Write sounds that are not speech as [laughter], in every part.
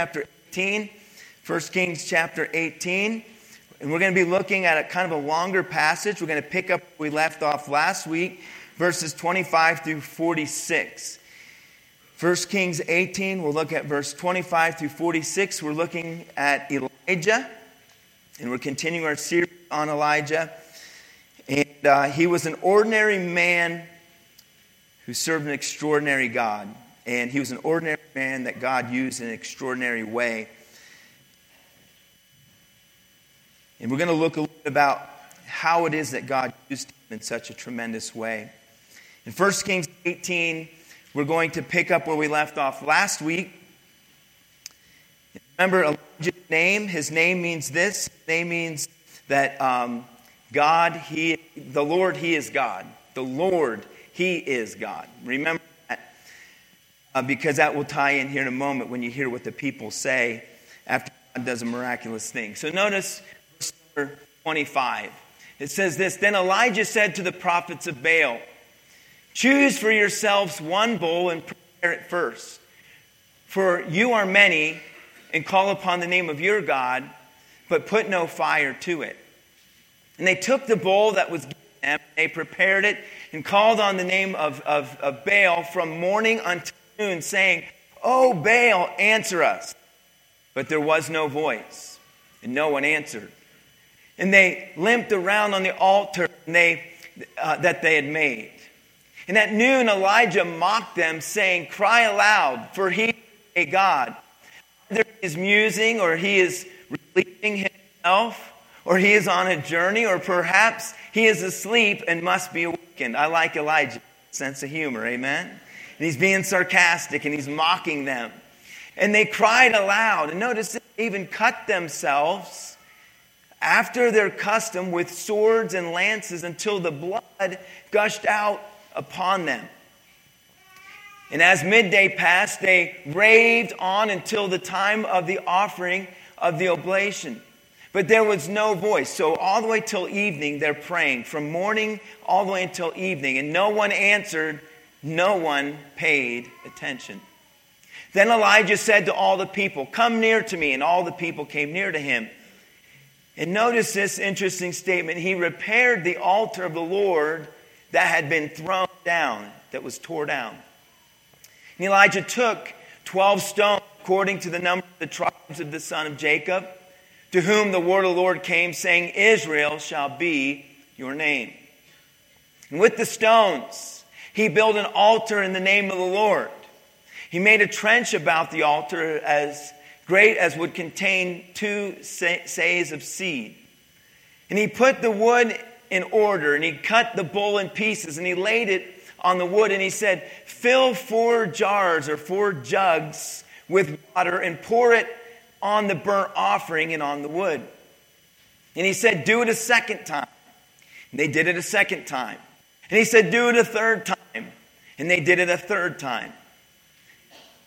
chapter 18. 1 Kings chapter 18. And we're going to be looking at a kind of a longer passage. We're going to pick up where we left off last week, verses 25 through 46. 1 Kings 18, we'll look at verse 25 through 46. We're looking at Elijah, and we're continuing our series on Elijah. And uh, he was an ordinary man who served an extraordinary God. And he was an ordinary man that God used in an extraordinary way. And we're going to look a little bit about how it is that God used him in such a tremendous way. In 1 Kings 18, we're going to pick up where we left off last week. Remember Elijah's name? His name means this. His name means that um, God, he, the Lord, He is God. The Lord, He is God. Remember uh, because that will tie in here in a moment when you hear what the people say after God does a miraculous thing. So notice verse 25. It says this Then Elijah said to the prophets of Baal, Choose for yourselves one bull and prepare it first. For you are many, and call upon the name of your God, but put no fire to it. And they took the bowl that was given them, they prepared it, and called on the name of, of, of Baal from morning until noon, saying, Oh, Baal, answer us. But there was no voice, and no one answered and they limped around on the altar they, uh, that they had made. And at noon, Elijah mocked them, saying, Cry aloud, for he is a God. Either he is musing, or he is relieving himself, or he is on a journey, or perhaps he is asleep and must be awakened. I like Elijah's sense of humor, amen? And he's being sarcastic and he's mocking them. And they cried aloud. And notice they even cut themselves after their custom with swords and lances until the blood gushed out upon them. And as midday passed, they raved on until the time of the offering of the oblation. But there was no voice. So, all the way till evening, they're praying, from morning all the way until evening. And no one answered, no one paid attention. Then Elijah said to all the people, Come near to me. And all the people came near to him. And notice this interesting statement. He repaired the altar of the Lord that had been thrown down, that was tore down. And Elijah took 12 stones according to the number of the tribes of the son of Jacob, to whom the word of the Lord came, saying, Israel shall be your name. And with the stones, he built an altar in the name of the Lord. He made a trench about the altar as great as would contain two seahs of seed. And he put the wood in order, and he cut the bull in pieces, and he laid it on the wood, and he said, Fill four jars or four jugs with water and pour it on the burnt offering and on the wood. And he said, Do it a second time. And they did it a second time. And he said, Do it a third time. And they did it a third time.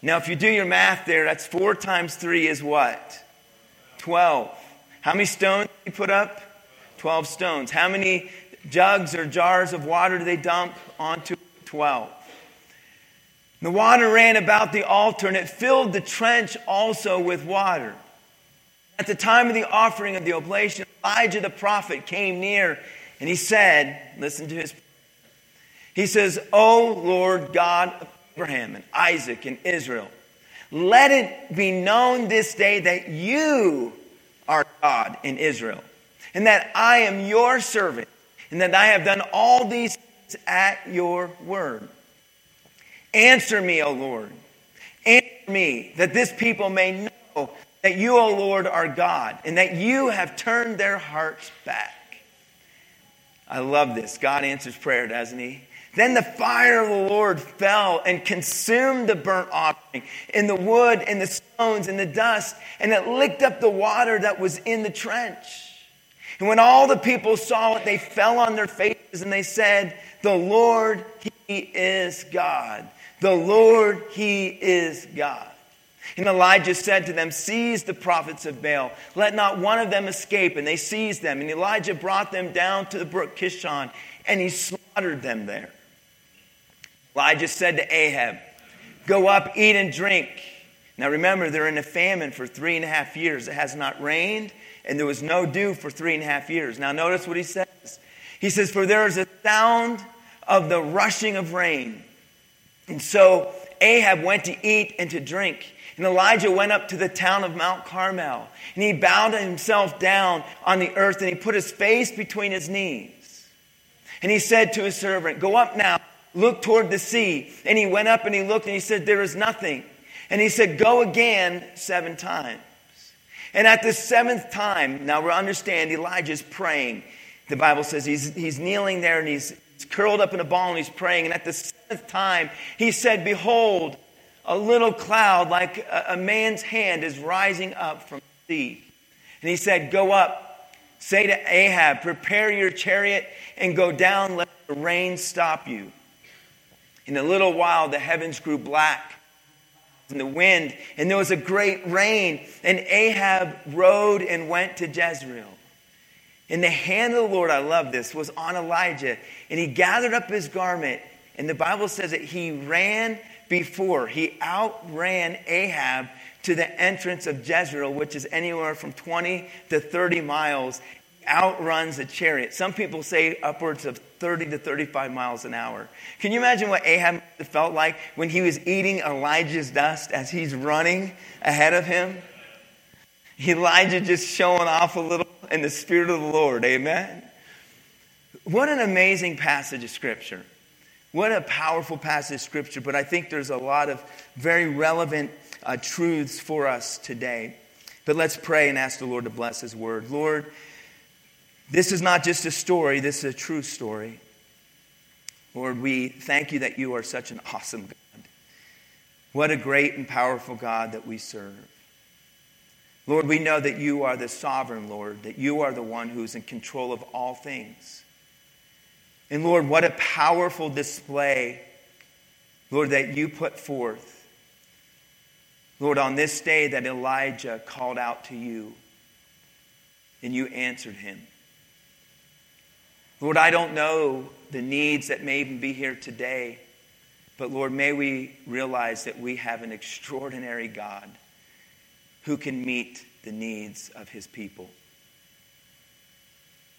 Now, if you do your math there, that's four times three is what? 12. How many stones did he put up? 12 stones. How many jugs or jars of water do they dump onto 12? The water ran about the altar and it filled the trench also with water. At the time of the offering of the oblation, Elijah the prophet came near and he said, Listen to his. He says, O Lord God of Abraham and Isaac and Israel. Let it be known this day that you are God in Israel, and that I am your servant, and that I have done all these things at your word. Answer me, O Lord. Answer me, that this people may know that you, O Lord, are God, and that you have turned their hearts back. I love this. God answers prayer, doesn't he? Then the fire of the Lord fell and consumed the burnt offering, and the wood, and the stones, and the dust, and it licked up the water that was in the trench. And when all the people saw it, they fell on their faces and they said, The Lord, He is God. The Lord, He is God. And Elijah said to them, Seize the prophets of Baal. Let not one of them escape. And they seized them. And Elijah brought them down to the brook Kishon, and he slaughtered them there. Elijah said to Ahab, Go up, eat and drink, Now remember, they're in a famine for three and a half years. It has not rained, and there was no dew for three and a half years. Now notice what he says. He says, For there is a sound of the rushing of rain. And so Ahab went to eat and to drink. And Elijah went up to the town of Mount Carmel. And he bowed himself down on the earth and he put his face between his knees. And he said to his servant, Go up now, look toward the sea. And he went up and he looked and he said, There is nothing. And he said, Go again seven times. And at the seventh time, now we understand Elijah's praying. The Bible says he's, he's kneeling there and he's curled up in a ball and he's praying. And at the seventh time, he said, Behold, a little cloud like a, a man's hand is rising up from the sea. And he said, Go up, say to Ahab, Prepare your chariot and go down, let the rain stop you. In a little while, the heavens grew black and the wind, and there was a great rain. And Ahab rode and went to Jezreel. And the hand of the Lord, I love this, was on Elijah. And he gathered up his garment. And the Bible says that he ran before. He outran Ahab to the entrance of Jezreel, which is anywhere from 20 to 30 miles. Outruns a chariot. Some people say upwards of 30 to 35 miles an hour. Can you imagine what Ahab felt like when he was eating Elijah's dust as he's running ahead of him? Elijah just showing off a little in the Spirit of the Lord. Amen. What an amazing passage of Scripture. What a powerful passage of Scripture. But I think there's a lot of very relevant uh, truths for us today. But let's pray and ask the Lord to bless His word. Lord, this is not just a story, this is a true story. Lord, we thank you that you are such an awesome God. What a great and powerful God that we serve. Lord, we know that you are the sovereign Lord, that you are the one who's in control of all things. And Lord, what a powerful display, Lord, that you put forth. Lord, on this day that Elijah called out to you and you answered him. Lord, I don't know the needs that may even be here today, but Lord, may we realize that we have an extraordinary God who can meet the needs of his people.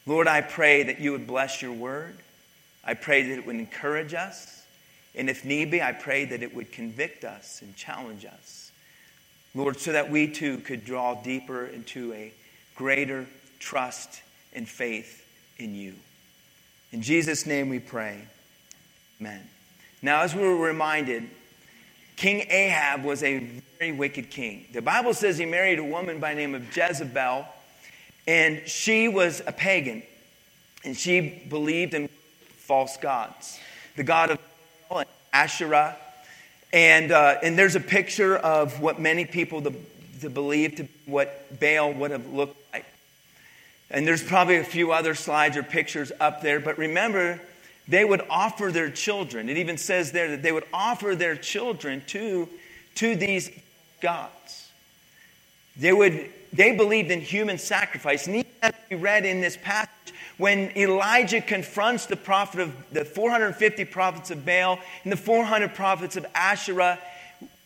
Lord, I pray that you would bless your word. I pray that it would encourage us. And if need be, I pray that it would convict us and challenge us. Lord, so that we too could draw deeper into a greater trust and faith in you. In Jesus' name we pray. Amen. Now, as we were reminded, King Ahab was a very wicked king. The Bible says he married a woman by the name of Jezebel, and she was a pagan, and she believed in false gods. The god of Asherah, and, uh, and there's a picture of what many people to, to believe to what Baal would have looked. And there's probably a few other slides or pictures up there, but remember, they would offer their children. It even says there that they would offer their children to, to these gods. They, would, they believed in human sacrifice. And even as we read in this passage, when Elijah confronts the prophet of the 450 prophets of Baal and the 400 prophets of Asherah,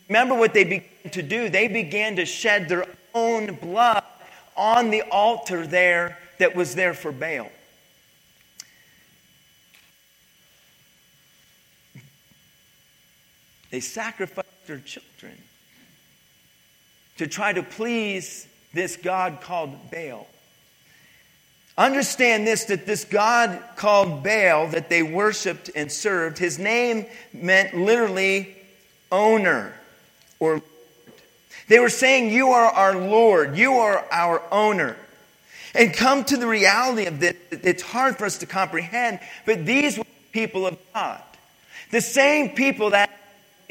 remember what they began to do? They began to shed their own blood on the altar there that was there for Baal. They sacrificed their children to try to please this God called Baal. Understand this that this God called Baal that they worshiped and served, his name meant literally owner or they were saying, You are our Lord, you are our owner. And come to the reality of this, it's hard for us to comprehend, but these were people of God. The same people that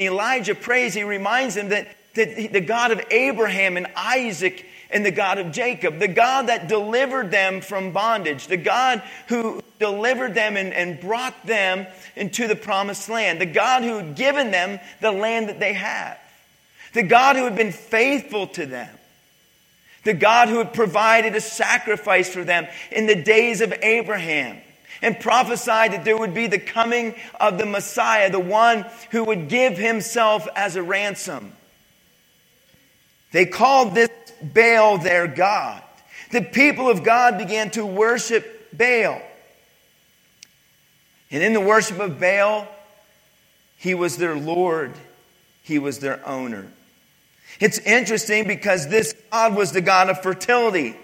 Elijah prays, he reminds them that, that the God of Abraham and Isaac and the God of Jacob, the God that delivered them from bondage, the God who delivered them and, and brought them into the promised land, the God who had given them the land that they have. The God who had been faithful to them. The God who had provided a sacrifice for them in the days of Abraham and prophesied that there would be the coming of the Messiah, the one who would give himself as a ransom. They called this Baal their God. The people of God began to worship Baal. And in the worship of Baal, he was their Lord, he was their owner. It's interesting because this God was the God of fertility.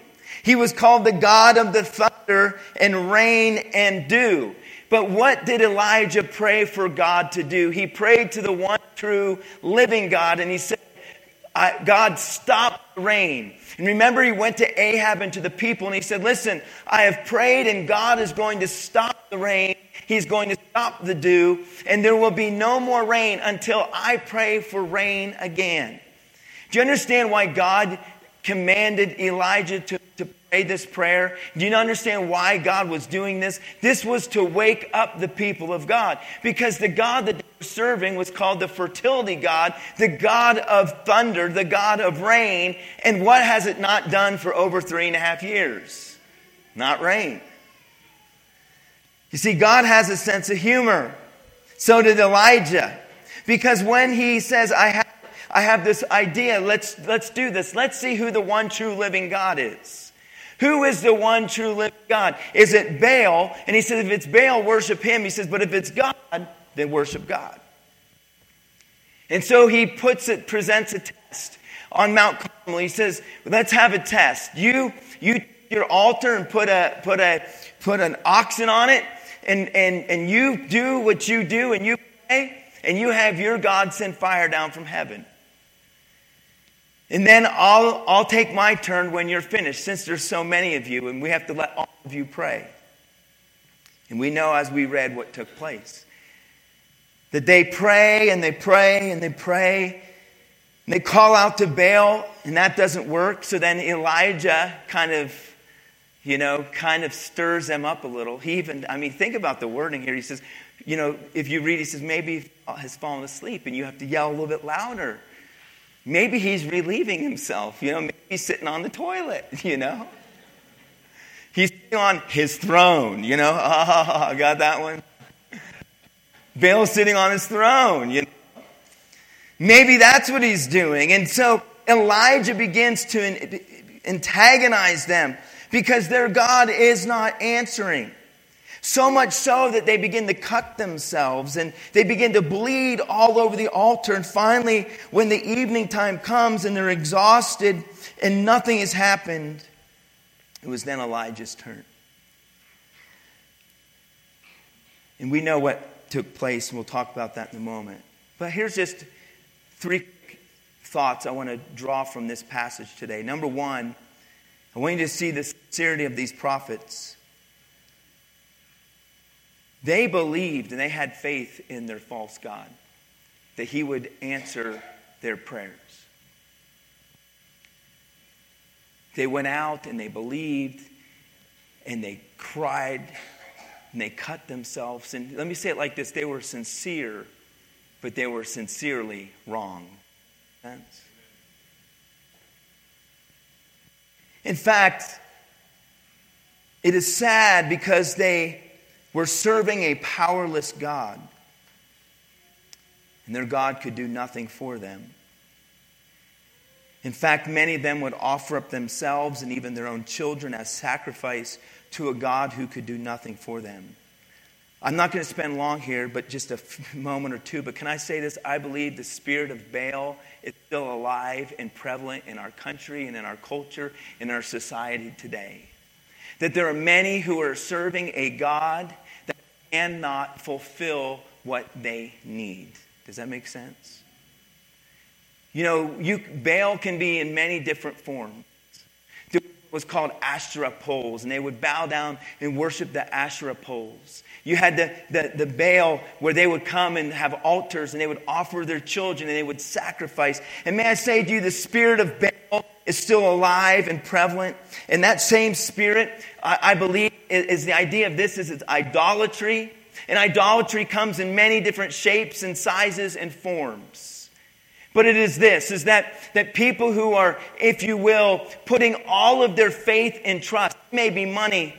He was called the God of the thunder and rain and dew. But what did Elijah pray for God to do? He prayed to the one true living God and he said, God, stop the rain. And remember, he went to Ahab and to the people and he said, Listen, I have prayed and God is going to stop the rain. He's going to stop the dew, and there will be no more rain until I pray for rain again. Do you understand why God commanded Elijah to, to pray this prayer? Do you understand why God was doing this? This was to wake up the people of God because the God that they were serving was called the fertility God, the God of thunder, the God of rain. And what has it not done for over three and a half years? Not rain. You see, God has a sense of humor. So did Elijah. Because when he says, I have I have this idea. Let's, let's do this. Let's see who the one true living God is. Who is the one true living God? Is it Baal? And he says, if it's Baal, worship him. He says, but if it's God, then worship God. And so he puts it, presents a test on Mount Carmel. He says, let's have a test. You, you, your altar and put a, put a, put an oxen on it and, and, and you do what you do and you pray and you have your God send fire down from heaven. And then I'll, I'll take my turn when you're finished, since there's so many of you, and we have to let all of you pray. And we know as we read what took place that they pray and they pray and they pray. And they call out to Baal, and that doesn't work. So then Elijah kind of, you know, kind of stirs them up a little. He even, I mean, think about the wording here. He says, you know, if you read, he says, maybe has fallen asleep, and you have to yell a little bit louder. Maybe he's relieving himself. You know, maybe he's sitting on the toilet, [laughs] you know? He's sitting on his throne, you know? [laughs] Ah, oh, got that one? Baal's sitting on his throne, you know? Maybe that's what he's doing. And so Elijah begins to antagonize them because their God is not answering. So much so that they begin to cut themselves and they begin to bleed all over the altar. And finally, when the evening time comes and they're exhausted and nothing has happened, it was then Elijah's turn. And we know what took place, and we'll talk about that in a moment. But here's just three thoughts I want to draw from this passage today. Number one, I want you to see the sincerity of these prophets. They believed and they had faith in their false God, that He would answer their prayers. They went out and they believed and they cried and they cut themselves. And let me say it like this they were sincere, but they were sincerely wrong. In fact, it is sad because they were serving a powerless God, and their God could do nothing for them. In fact, many of them would offer up themselves and even their own children as sacrifice to a God who could do nothing for them. I'm not going to spend long here, but just a [laughs] moment or two. But can I say this? I believe the spirit of Baal is still alive and prevalent in our country and in our culture, in our society today. That there are many who are serving a God cannot fulfill what they need. Does that make sense? You know, you, Baal can be in many different forms. There was called Asherah poles, and they would bow down and worship the Asherah poles. You had the, the, the Baal where they would come and have altars and they would offer their children and they would sacrifice. And may I say to you, the spirit of Baal is still alive and prevalent. And that same spirit, I, I believe, is, is, the idea of this is it's idolatry. And idolatry comes in many different shapes and sizes and forms. But it is this, is that, that people who are, if you will, putting all of their faith and trust, maybe money.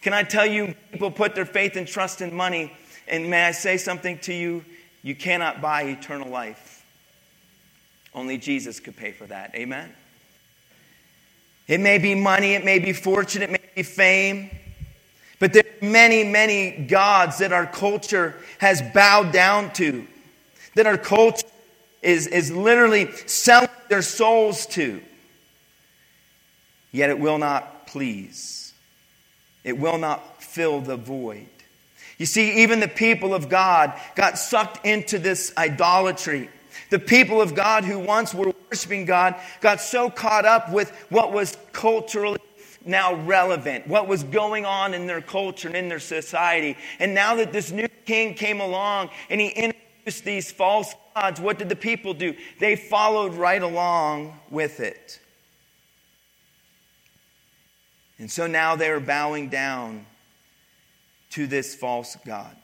Can I tell you, people put their faith and trust in money. And may I say something to you? You cannot buy eternal life. Only Jesus could pay for that. Amen? It may be money, it may be fortune, it may be fame. But there are many, many gods that our culture has bowed down to, that our culture is, is literally selling their souls to. Yet it will not please, it will not fill the void. You see, even the people of God got sucked into this idolatry. The people of God who once were worshiping God got so caught up with what was culturally now relevant, what was going on in their culture and in their society. And now that this new king came along and he introduced these false gods, what did the people do? They followed right along with it. And so now they're bowing down to this false God.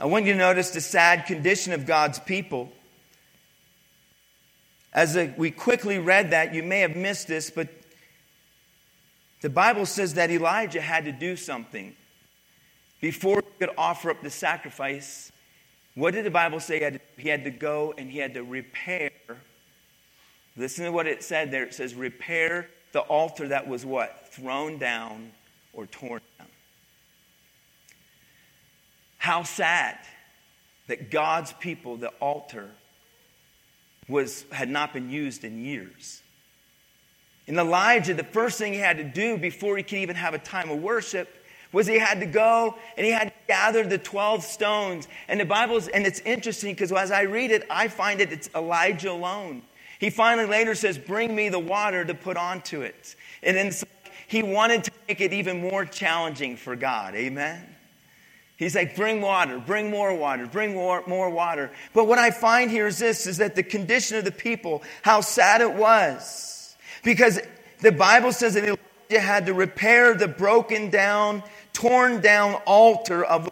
I want you to notice the sad condition of God's people. As we quickly read that, you may have missed this, but the Bible says that Elijah had to do something before he could offer up the sacrifice. What did the Bible say? He had to go and he had to repair. Listen to what it said there. It says, repair the altar that was what? Thrown down or torn down. How sad that God's people, the altar, was, had not been used in years. In Elijah, the first thing he had to do before he could even have a time of worship was he had to go and he had to gather the 12 stones. And the Bible's, and it's interesting because as I read it, I find it, it's Elijah alone. He finally later says, Bring me the water to put onto it. And then he wanted to make it even more challenging for God. Amen. He's like, bring water, bring more water, bring more, more water. But what I find here is this is that the condition of the people, how sad it was. Because the Bible says that Elijah had to repair the broken down, torn down altar of.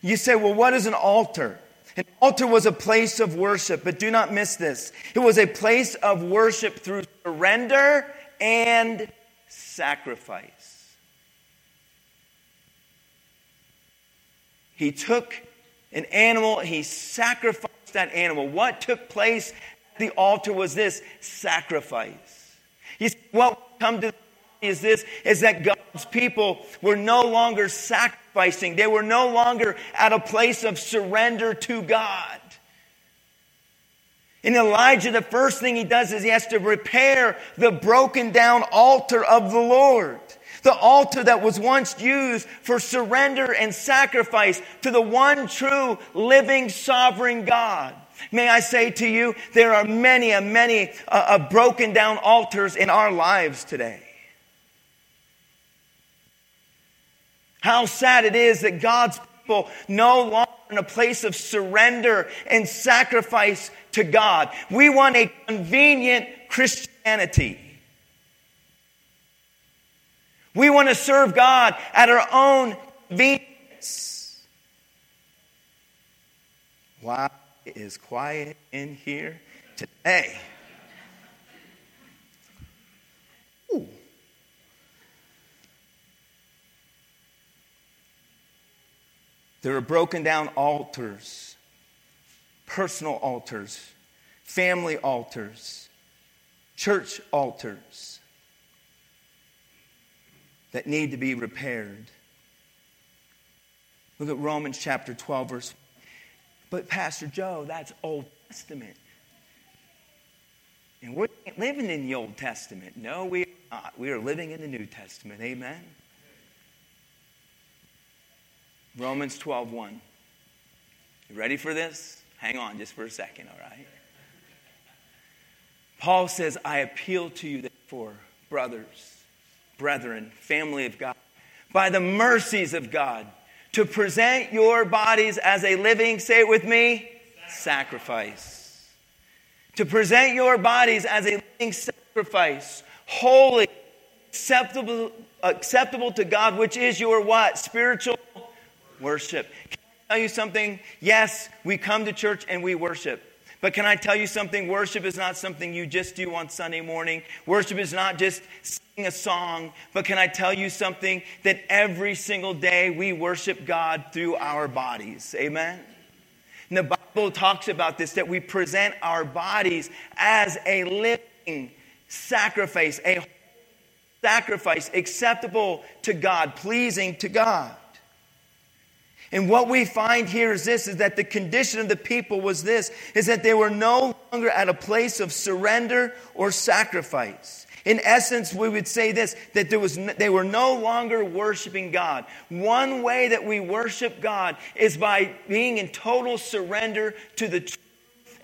You say, well, what is an altar? An altar was a place of worship, but do not miss this. It was a place of worship through surrender and sacrifice. He took an animal, he sacrificed that animal. What took place at the altar was this sacrifice. You see, what come to is this is that God's people were no longer sacrificing. They were no longer at a place of surrender to God. In Elijah, the first thing he does is he has to repair the broken down altar of the Lord. The altar that was once used for surrender and sacrifice to the one true living sovereign God. May I say to you, there are many and many uh, uh, broken down altars in our lives today. How sad it is that God's people no longer in a place of surrender and sacrifice to God. We want a convenient Christianity. We want to serve God at our own convenience. Why It is quiet in here today. Ooh. There are broken down altars, personal altars, family altars, church altars that need to be repaired. Look at Romans chapter 12, verse but, Pastor Joe, that's Old Testament. And we're living in the Old Testament. No, we are not. We are living in the New Testament. Amen. Romans 12 1. You ready for this? Hang on just for a second, all right? Paul says, I appeal to you, therefore, brothers, brethren, family of God, by the mercies of God to present your bodies as a living, say it with me, sacrifice. To present your bodies as a living sacrifice, holy, acceptable, acceptable to God, which is your what? Spiritual worship. Can I tell you something? Yes, we come to church and we worship. But can I tell you something? Worship is not something you just do on Sunday morning. Worship is not just a song. But can I tell you something? That every single day we worship God through our bodies. Amen? And the Bible talks about this that we present our bodies as a living sacrifice, a sacrifice acceptable to God, pleasing to God. And what we find here is this is that the condition of the people was this is that they were no longer at a place of surrender or sacrifice. In essence, we would say this that there was, they were no longer worshiping God. One way that we worship God is by being in total surrender to the truth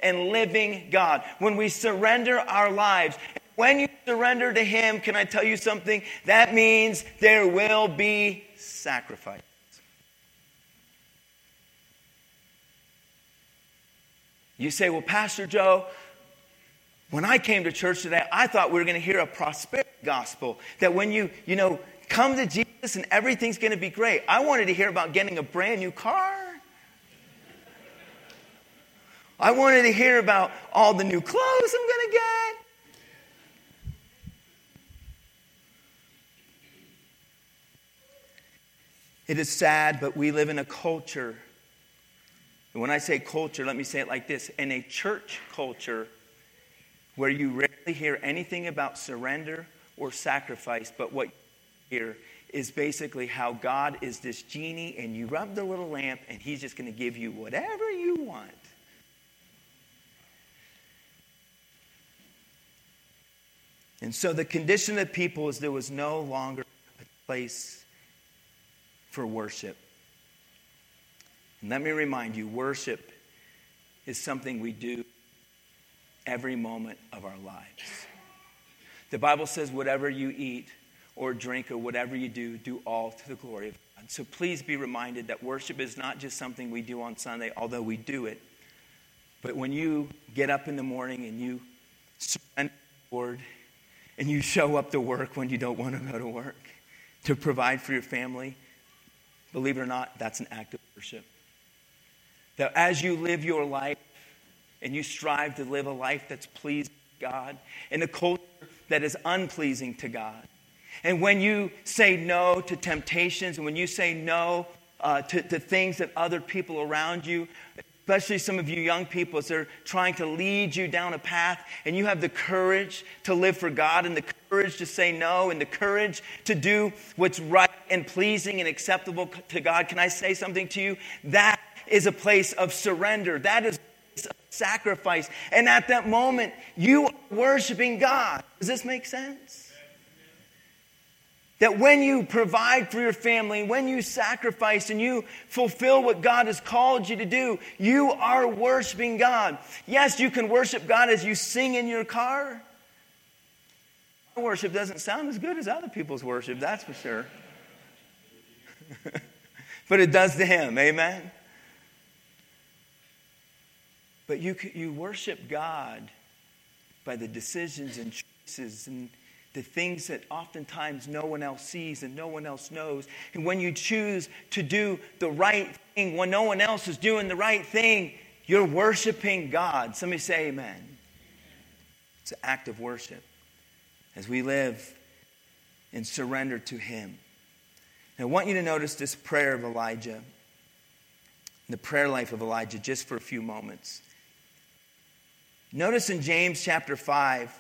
and living God. When we surrender our lives, when you surrender to Him, can I tell you something? That means there will be sacrifice. You say, well, Pastor Joe, when I came to church today, I thought we were going to hear a prosperity gospel. That when you, you know, come to Jesus and everything's going to be great. I wanted to hear about getting a brand new car. I wanted to hear about all the new clothes I'm going to get. It is sad, but we live in a culture. And when I say culture, let me say it like this in a church culture where you rarely hear anything about surrender or sacrifice, but what you hear is basically how God is this genie and you rub the little lamp and he's just going to give you whatever you want. And so the condition of the people is there was no longer a place for worship. And let me remind you worship is something we do every moment of our lives. The Bible says, whatever you eat or drink or whatever you do, do all to the glory of God. So please be reminded that worship is not just something we do on Sunday, although we do it. But when you get up in the morning and you surrender the Lord and you show up to work when you don't want to go to work to provide for your family, believe it or not, that's an act of worship. That as you live your life, and you strive to live a life that's pleasing to God in a culture that is unpleasing to God. And when you say no to temptations and when you say no uh, to, to things that other people around you, especially some of you young people, as they're trying to lead you down a path, and you have the courage to live for God and the courage to say no and the courage to do what's right and pleasing and acceptable to God, can I say something to you? That is a place of surrender. That is sacrifice. And at that moment, you are worshiping God. Does this make sense? That when you provide for your family, when you sacrifice and you fulfill what God has called you to do, you are worshiping God. Yes, you can worship God as you sing in your car. worship doesn't sound as good as other people's worship, that's for sure. [laughs] but it does to Him, amen? But you, you worship God by the decisions and choices and the things that oftentimes no one else sees and no one else knows. And when you choose to do the right thing when no one else is doing the right thing, you're worshiping God. Somebody say amen. It's an act of worship as we live and surrender to Him. Now, I want you to notice this prayer of Elijah, the prayer life of Elijah, just for a few moments. Notice in James chapter 5,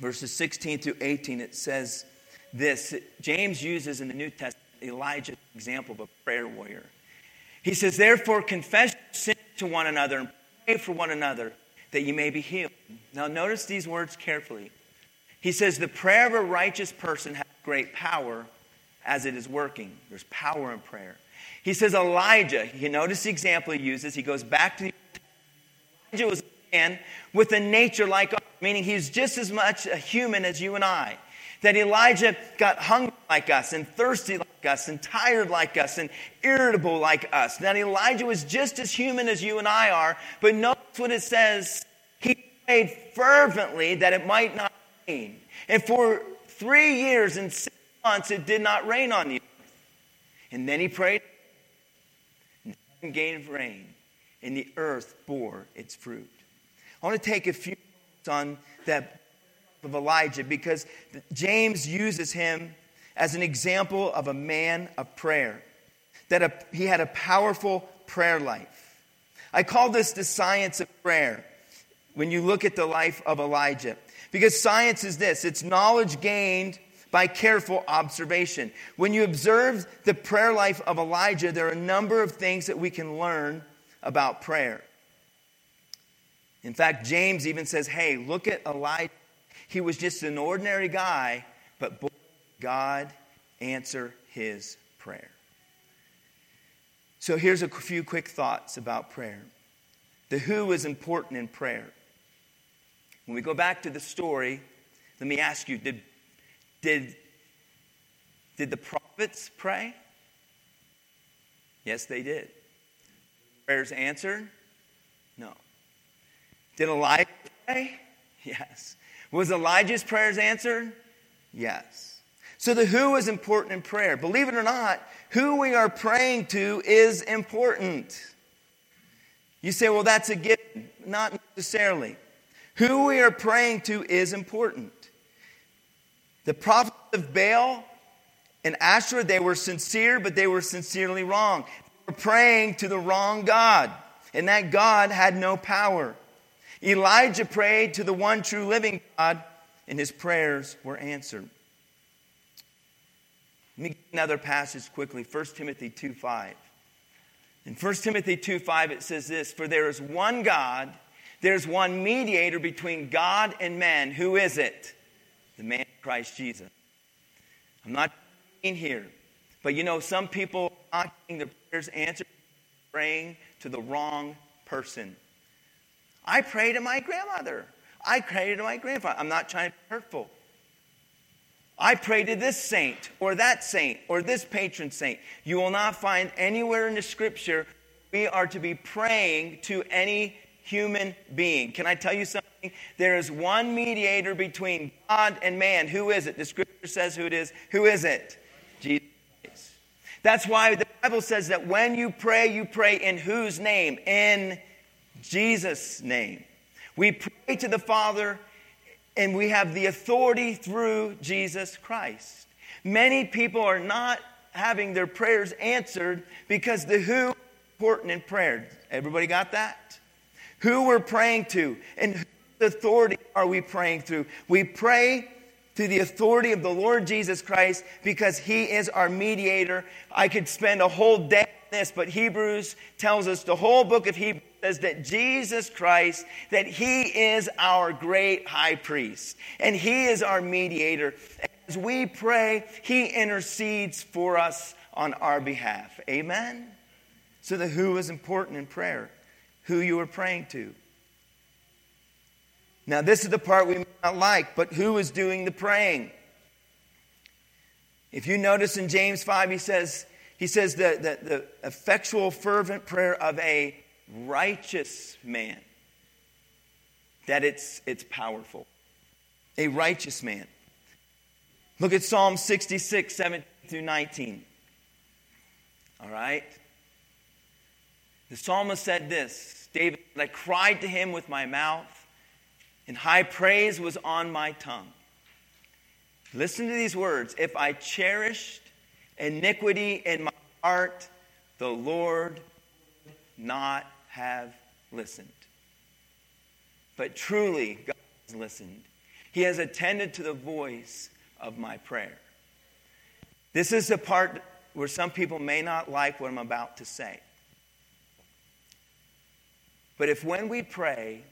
verses 16 through 18, it says this. James uses in the New Testament Elijah's example of a prayer warrior. He says, Therefore, confess sin to one another and pray for one another that you may be healed. Now, notice these words carefully. He says, The prayer of a righteous person has great power as it is working. There's power in prayer. He says, Elijah, you notice the example he uses. He goes back to the Elijah was man with a nature like ours, meaning he's just as much a human as you and I. That Elijah got hungry like us and thirsty like us and tired like us and irritable like us. That Elijah was just as human as you and I are, but notice what it says. He prayed fervently that it might not rain. And for three years and six months, it did not rain on the earth. And then he prayed and gave rain, and the earth bore its fruit. I want to take a few on that of Elijah because James uses him as an example of a man of prayer, that a, he had a powerful prayer life. I call this the science of prayer when you look at the life of Elijah. Because science is this it's knowledge gained by careful observation. When you observe the prayer life of Elijah, there are a number of things that we can learn about prayer. In fact, James even says, hey, look at Elijah. He was just an ordinary guy, but boy, God answer his prayer. So here's a few quick thoughts about prayer. The who is important in prayer. When we go back to the story, let me ask you did, did, did the prophets pray? Yes, they did. Prayers answered? No. Did Elijah pray? Yes. Was Elijah's prayers answered? Yes. So the who is important in prayer. Believe it or not, who we are praying to is important. You say, well, that's a given. Not necessarily. Who we are praying to is important. The prophets of Baal and Asherah, they were sincere, but they were sincerely wrong. They were praying to the wrong God, and that God had no power. Elijah prayed to the one true living God, and his prayers were answered. Let me get another passage quickly 1 Timothy 2 5. In 1 Timothy 2 5, it says this For there is one God there's one mediator between God and man. Who is it? The man Christ Jesus. I'm not in here, but you know, some people are not getting their prayers answered, praying to the wrong person. I pray to my grandmother. I pray to my grandfather. I'm not trying to be hurtful. I pray to this saint or that saint or this patron saint. You will not find anywhere in the scripture we are to be praying to any human being. Can I tell you something? There is one mediator between God and man. Who is it? The scripture says who it is. Who is it? Jesus. That's why the Bible says that when you pray, you pray in whose name? In Jesus' name. We pray to the Father and we have the authority through Jesus Christ. Many people are not having their prayers answered because the who is important in prayer. Everybody got that? who we're praying to, and whose authority are we praying through. We pray to the authority of the Lord Jesus Christ because he is our mediator. I could spend a whole day on this, but Hebrews tells us the whole book of Hebrews says that Jesus Christ, that he is our great high priest and he is our mediator. As we pray, he intercedes for us on our behalf. Amen? So the who is important in prayer who you are praying to. Now, this is the part we may not like, but who is doing the praying? If you notice in James 5, he says, he says the, the, the effectual, fervent prayer of a righteous man, that it's, it's powerful. A righteous man. Look at Psalm 66, 7 through 19. All right? The psalmist said this David, I cried to him with my mouth, and high praise was on my tongue. Listen to these words. If I cherished iniquity in my heart, the Lord not have listened. But truly, God has listened. He has attended to the voice of my prayer. This is the part where some people may not like what I'm about to say. But if when we pray,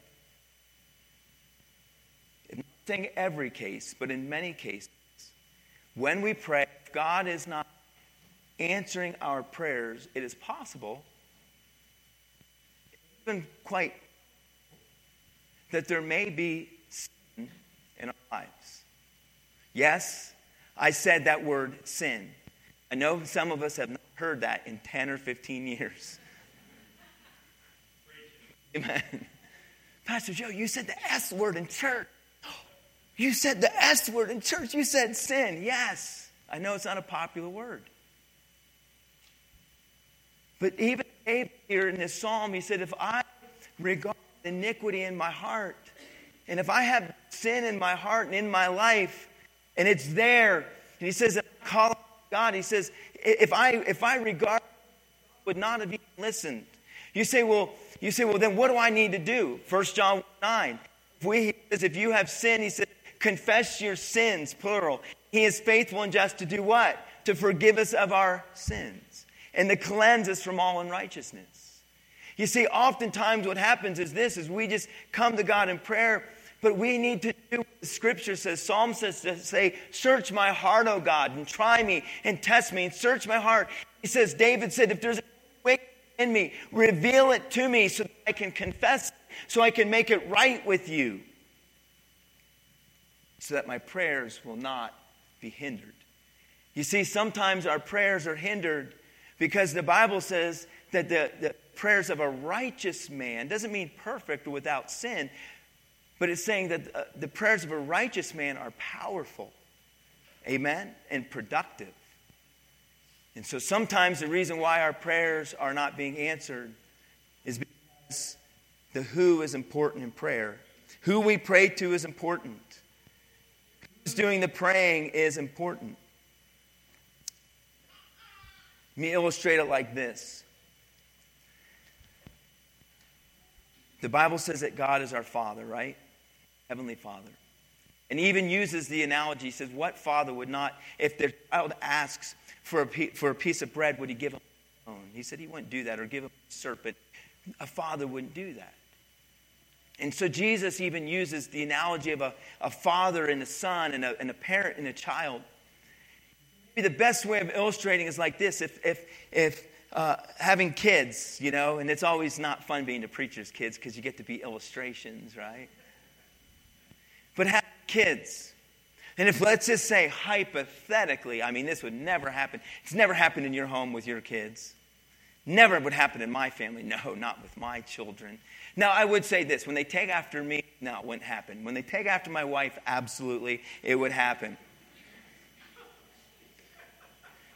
not saying every case, but in many cases, when we pray, if God is not answering our prayers, it is possible, even quite, that there may be sin in our lives. Yes, I said that word sin. I know some of us have not heard that in 10 or 15 years. [laughs] Amen. Pastor Joe, you said the S word in church. You said the S word in church. You said sin. Yes. I know it's not a popular word. But even here in this psalm, he said, if I regard iniquity in my heart, and if I have sin in my heart and in my life, and it's there, and he says, call God, he says, if I if I regard would not have even listened. You say, well, you say, well, then what do I need to do? First John 9. If we says, if you have sinned, he said, confess your sins, plural. He is faithful and just to do what? To forgive us of our sins and to cleanse us from all unrighteousness. You see, oftentimes what happens is this is we just come to God in prayer, but we need to do what the scripture says. Psalm says to say, Search my heart, O God, and try me and test me and search my heart. He says, David said, if there's a way in me, reveal it to me so that I can confess, it, so I can make it right with you so that my prayers will not be hindered. You see, sometimes our prayers are hindered because the Bible says that the, the prayers of a righteous man doesn't mean perfect or without sin, but it's saying that uh, the prayers of a righteous man are powerful, amen, and productive. And so sometimes the reason why our prayers are not being answered is because the who is important in prayer. Who we pray to is important who's doing the praying is important. Let me illustrate it like this. The Bible says that God is our Father, right? Heavenly Father. And even uses the analogy, says, What father would not, if their child asks for a, for a piece of bread, would he give him a stone? He said he wouldn't do that, or give him a serpent. A father wouldn't do that. And so Jesus even uses the analogy of a, a father and a son and a, and a parent and a child. Maybe the best way of illustrating is like this if, if, if uh, having kids, you know, and it's always not fun being a preacher's kids because you get to be illustrations, right? But have kids. And if, let's just say, hypothetically, I mean, this would never happen. It's never happened in your home with your kids. Never would happen in my family. No, not with my children. Now, I would say this when they take after me, no, it wouldn't happen. When they take after my wife, absolutely, it would happen.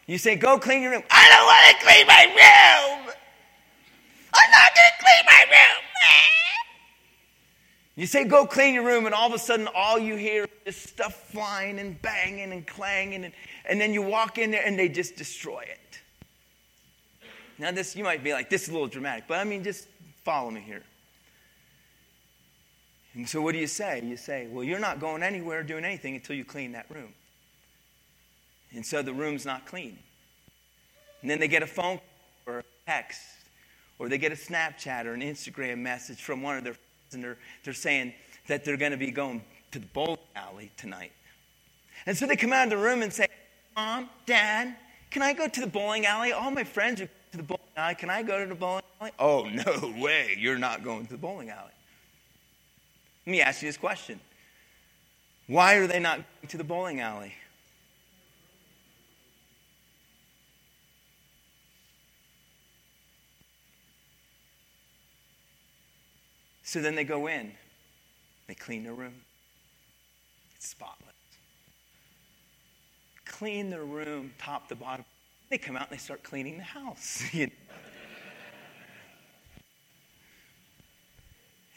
You say, go clean your room. I don't want to clean my room. I'm not going to clean my room. [laughs] You say, go clean your room, and all of a sudden, all you hear is stuff flying and banging and clanging, and, and then you walk in there and they just destroy it. Now, this, you might be like, this is a little dramatic, but I mean, just follow me here. And so what do you say? You say, well, you're not going anywhere doing anything until you clean that room. And so the room's not clean. And then they get a phone call or a text, or they get a Snapchat or an Instagram message from one of their friends, and they're, they're saying that they're going to be going to the bowling alley tonight. And so they come out of the room and say, Mom, Dad, can I go to the bowling alley? All my friends are to the bowling alley. Can I go to the bowling alley? Oh, [laughs] no way. You're not going to the bowling alley. Let me ask you this question Why are they not going to the bowling alley? So then they go in, they clean their room. It's spotless. Clean their room top to bottom. They come out and they start cleaning the house. [laughs]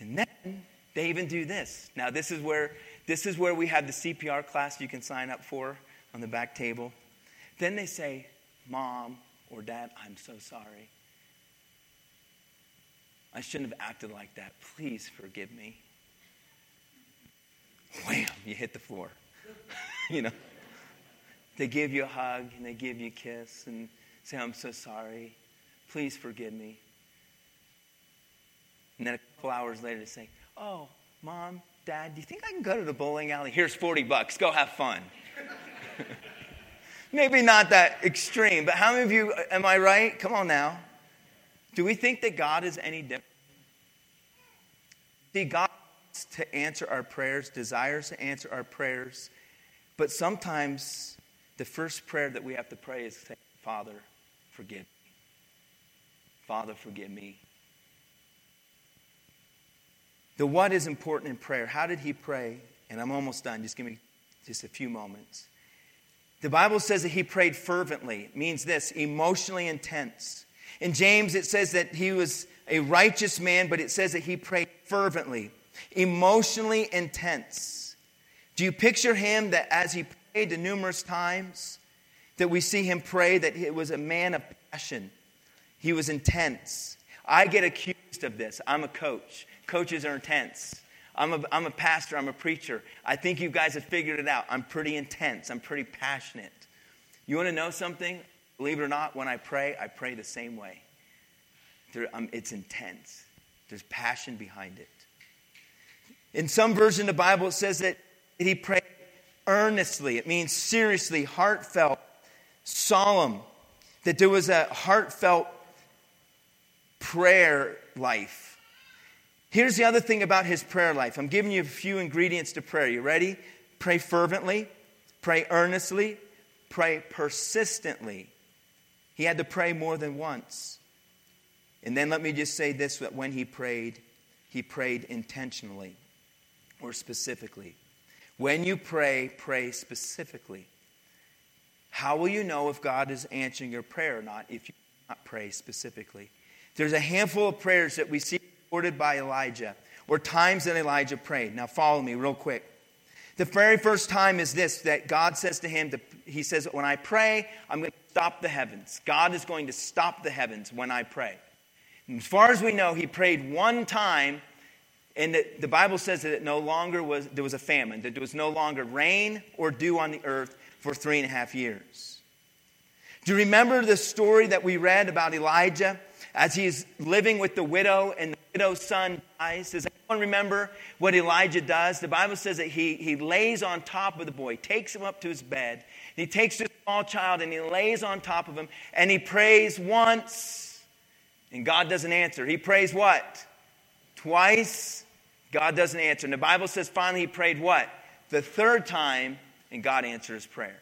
and then they even do this. Now, this is where this is where we have the CPR class you can sign up for on the back table. Then they say, Mom or Dad, I'm so sorry. I shouldn't have acted like that. Please forgive me. Wham, you hit the floor. [laughs] you know. They give you a hug and they give you a kiss and say, I'm so sorry. Please forgive me. And then a couple hours later, they say, Oh, mom, dad, do you think I can go to the bowling alley? Here's 40 bucks. Go have fun. [laughs] Maybe not that extreme, but how many of you, am I right? Come on now. Do we think that God is any different? See, God wants to answer our prayers, desires to answer our prayers, but sometimes the first prayer that we have to pray is say, Father, forgive me. Father, forgive me. The what is important in prayer. How did he pray? And I'm almost done. Just give me just a few moments. The Bible says that he prayed fervently. It means this emotionally intense. In James, it says that he was a righteous man, but it says that he prayed fervently, emotionally intense. Do you picture him that as he prayed the numerous times that we see him pray, that he was a man of passion? He was intense. I get accused of this. I'm a coach. Coaches are intense. I'm a, I'm a pastor. I'm a preacher. I think you guys have figured it out. I'm pretty intense. I'm pretty passionate. You want to know something? Believe it or not, when I pray, I pray the same way. Um, it's intense, there's passion behind it. In some version of the Bible, it says that he prayed earnestly. It means seriously, heartfelt, solemn. That there was a heartfelt prayer life. Here's the other thing about his prayer life. I'm giving you a few ingredients to prayer. You ready? Pray fervently, pray earnestly, pray persistently. He had to pray more than once. And then let me just say this that when he prayed, he prayed intentionally or specifically. When you pray, pray specifically. How will you know if God is answering your prayer or not if you not pray specifically? There's a handful of prayers that we see recorded by Elijah, or times that Elijah prayed. Now, follow me real quick. The very first time is this that God says to him, He says, When I pray, I'm going to stop the heavens. God is going to stop the heavens when I pray. And as far as we know, he prayed one time, and the, the Bible says that it no longer was, there was a famine, that there was no longer rain or dew on the earth for three and a half years. Do you remember the story that we read about Elijah as he's living with the widow and the widow's son dies? Does anyone remember what Elijah does? The Bible says that he, he lays on top of the boy, takes him up to his bed, he takes this small child and he lays on top of him and he prays once and God doesn't answer. He prays what? Twice. God doesn't answer. And the Bible says finally he prayed what? The third time and God answered his prayer.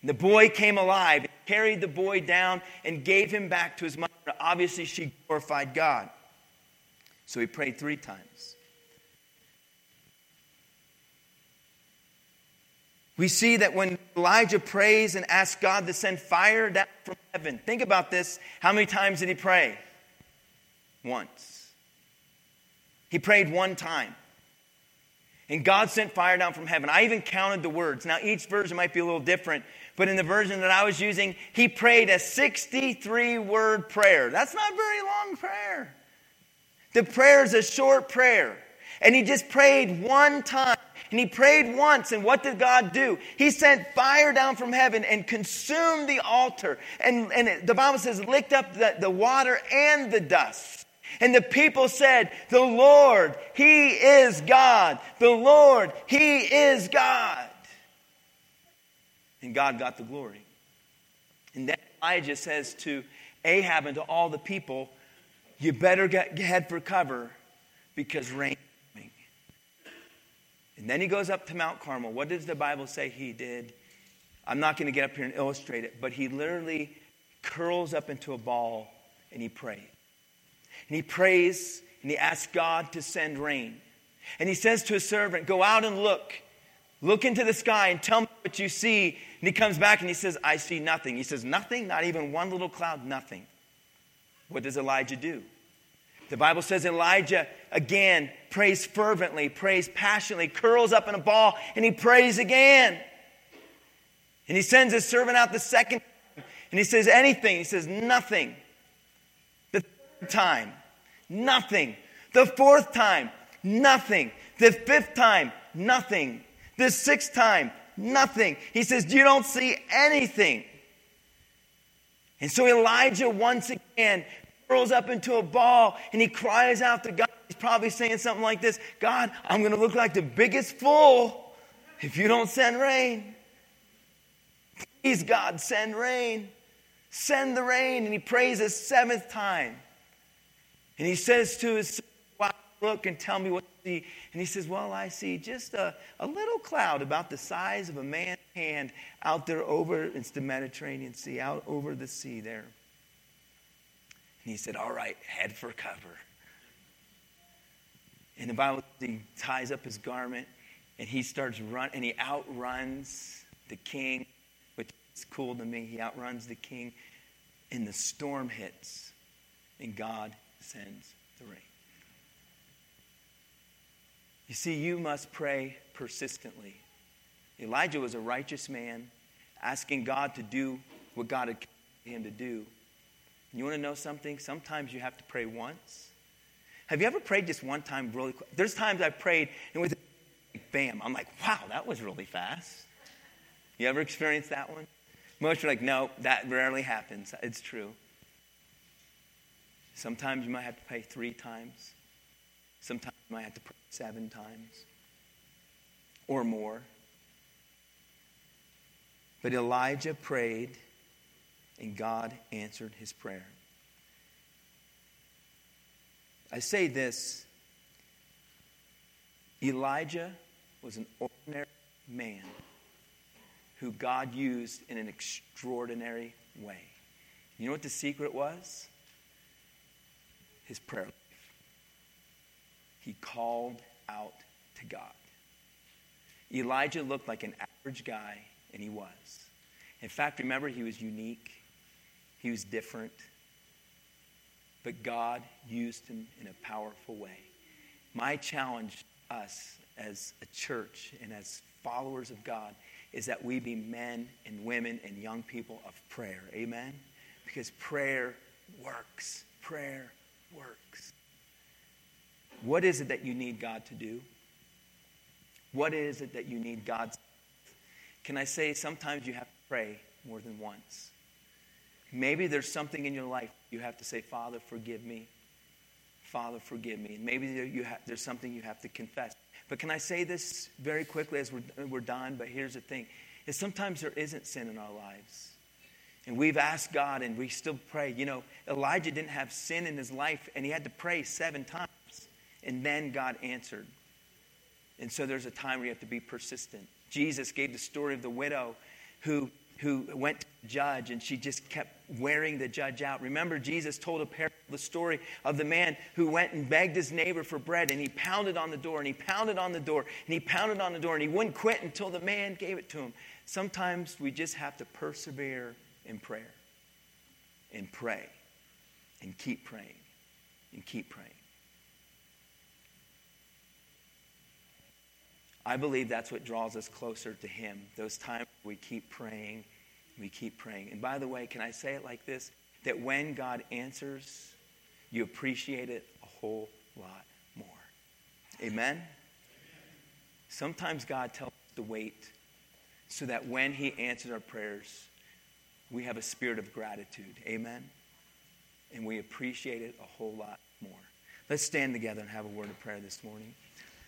And the boy came alive, carried the boy down, and gave him back to his mother. Obviously, she glorified God. So he prayed three times. We see that when Elijah prays and asks God to send fire down from heaven, think about this. How many times did he pray? Once. He prayed one time. And God sent fire down from heaven. I even counted the words. Now, each version might be a little different, but in the version that I was using, he prayed a 63 word prayer. That's not a very long prayer. The prayer is a short prayer. And he just prayed one time. And he prayed once, and what did God do? He sent fire down from heaven and consumed the altar. And, and the Bible says, licked up the, the water and the dust. And the people said, The Lord, He is God. The Lord, He is God. And God got the glory. And then Elijah says to Ahab and to all the people, You better get, head for cover because rain and then he goes up to Mount Carmel. What does the Bible say he did? I'm not going to get up here and illustrate it, but he literally curls up into a ball and he prays. And he prays and he asks God to send rain. And he says to his servant, Go out and look. Look into the sky and tell me what you see. And he comes back and he says, I see nothing. He says, Nothing? Not even one little cloud? Nothing. What does Elijah do? The Bible says Elijah again prays fervently, prays passionately, curls up in a ball, and he prays again. And he sends his servant out the second time, and he says, Anything. He says, Nothing. The third time, nothing. The fourth time, nothing. The fifth time, nothing. The sixth time, nothing. He says, You don't see anything. And so Elijah once again curls up into a ball and he cries out to God. He's probably saying something like this God, I'm going to look like the biggest fool if you don't send rain. Please, God, send rain. Send the rain. And he prays a seventh time. And he says to his look and tell me what you see. And he says, Well, I see just a, a little cloud about the size of a man's hand out there over, it's the Mediterranean Sea, out over the sea there. And he said, All right, head for cover. And the Bible, he ties up his garment and he starts run and he outruns the king, which is cool to me. He outruns the king, and the storm hits, and God sends the rain. You see, you must pray persistently. Elijah was a righteous man, asking God to do what God had him to do. You want to know something? Sometimes you have to pray once. Have you ever prayed just one time really quick? There's times I've prayed and with bam, I'm like, wow, that was really fast. You ever experienced that one? Most are like, no, that rarely happens. It's true. Sometimes you might have to pray three times. Sometimes you might have to pray seven times or more. But Elijah prayed, and God answered his prayer. I say this Elijah was an ordinary man who God used in an extraordinary way. You know what the secret was? His prayer life. He called out to God. Elijah looked like an average guy, and he was. In fact, remember, he was unique, he was different. But God used him in a powerful way. My challenge us as a church and as followers of God is that we be men and women and young people of prayer. Amen? Because prayer works. Prayer works. What is it that you need God to do? What is it that you need God's? Can I say sometimes you have to pray more than once? Maybe there's something in your life you have to say, Father, forgive me. Father, forgive me. And maybe you ha- there's something you have to confess. But can I say this very quickly as we're, we're done? But here's the thing is sometimes there isn't sin in our lives. And we've asked God and we still pray. You know, Elijah didn't have sin in his life and he had to pray seven times. And then God answered. And so there's a time where you have to be persistent. Jesus gave the story of the widow who who went to the judge and she just kept wearing the judge out. Remember, Jesus told a parable, the story of the man who went and begged his neighbor for bread and he pounded on the door and he pounded on the door and he pounded on the door and he wouldn't quit until the man gave it to him. Sometimes we just have to persevere in prayer and pray and keep praying and keep praying. I believe that's what draws us closer to Him. Those times we keep praying, we keep praying. And by the way, can I say it like this? That when God answers, you appreciate it a whole lot more. Amen? Sometimes God tells us to wait so that when He answers our prayers, we have a spirit of gratitude. Amen? And we appreciate it a whole lot more. Let's stand together and have a word of prayer this morning.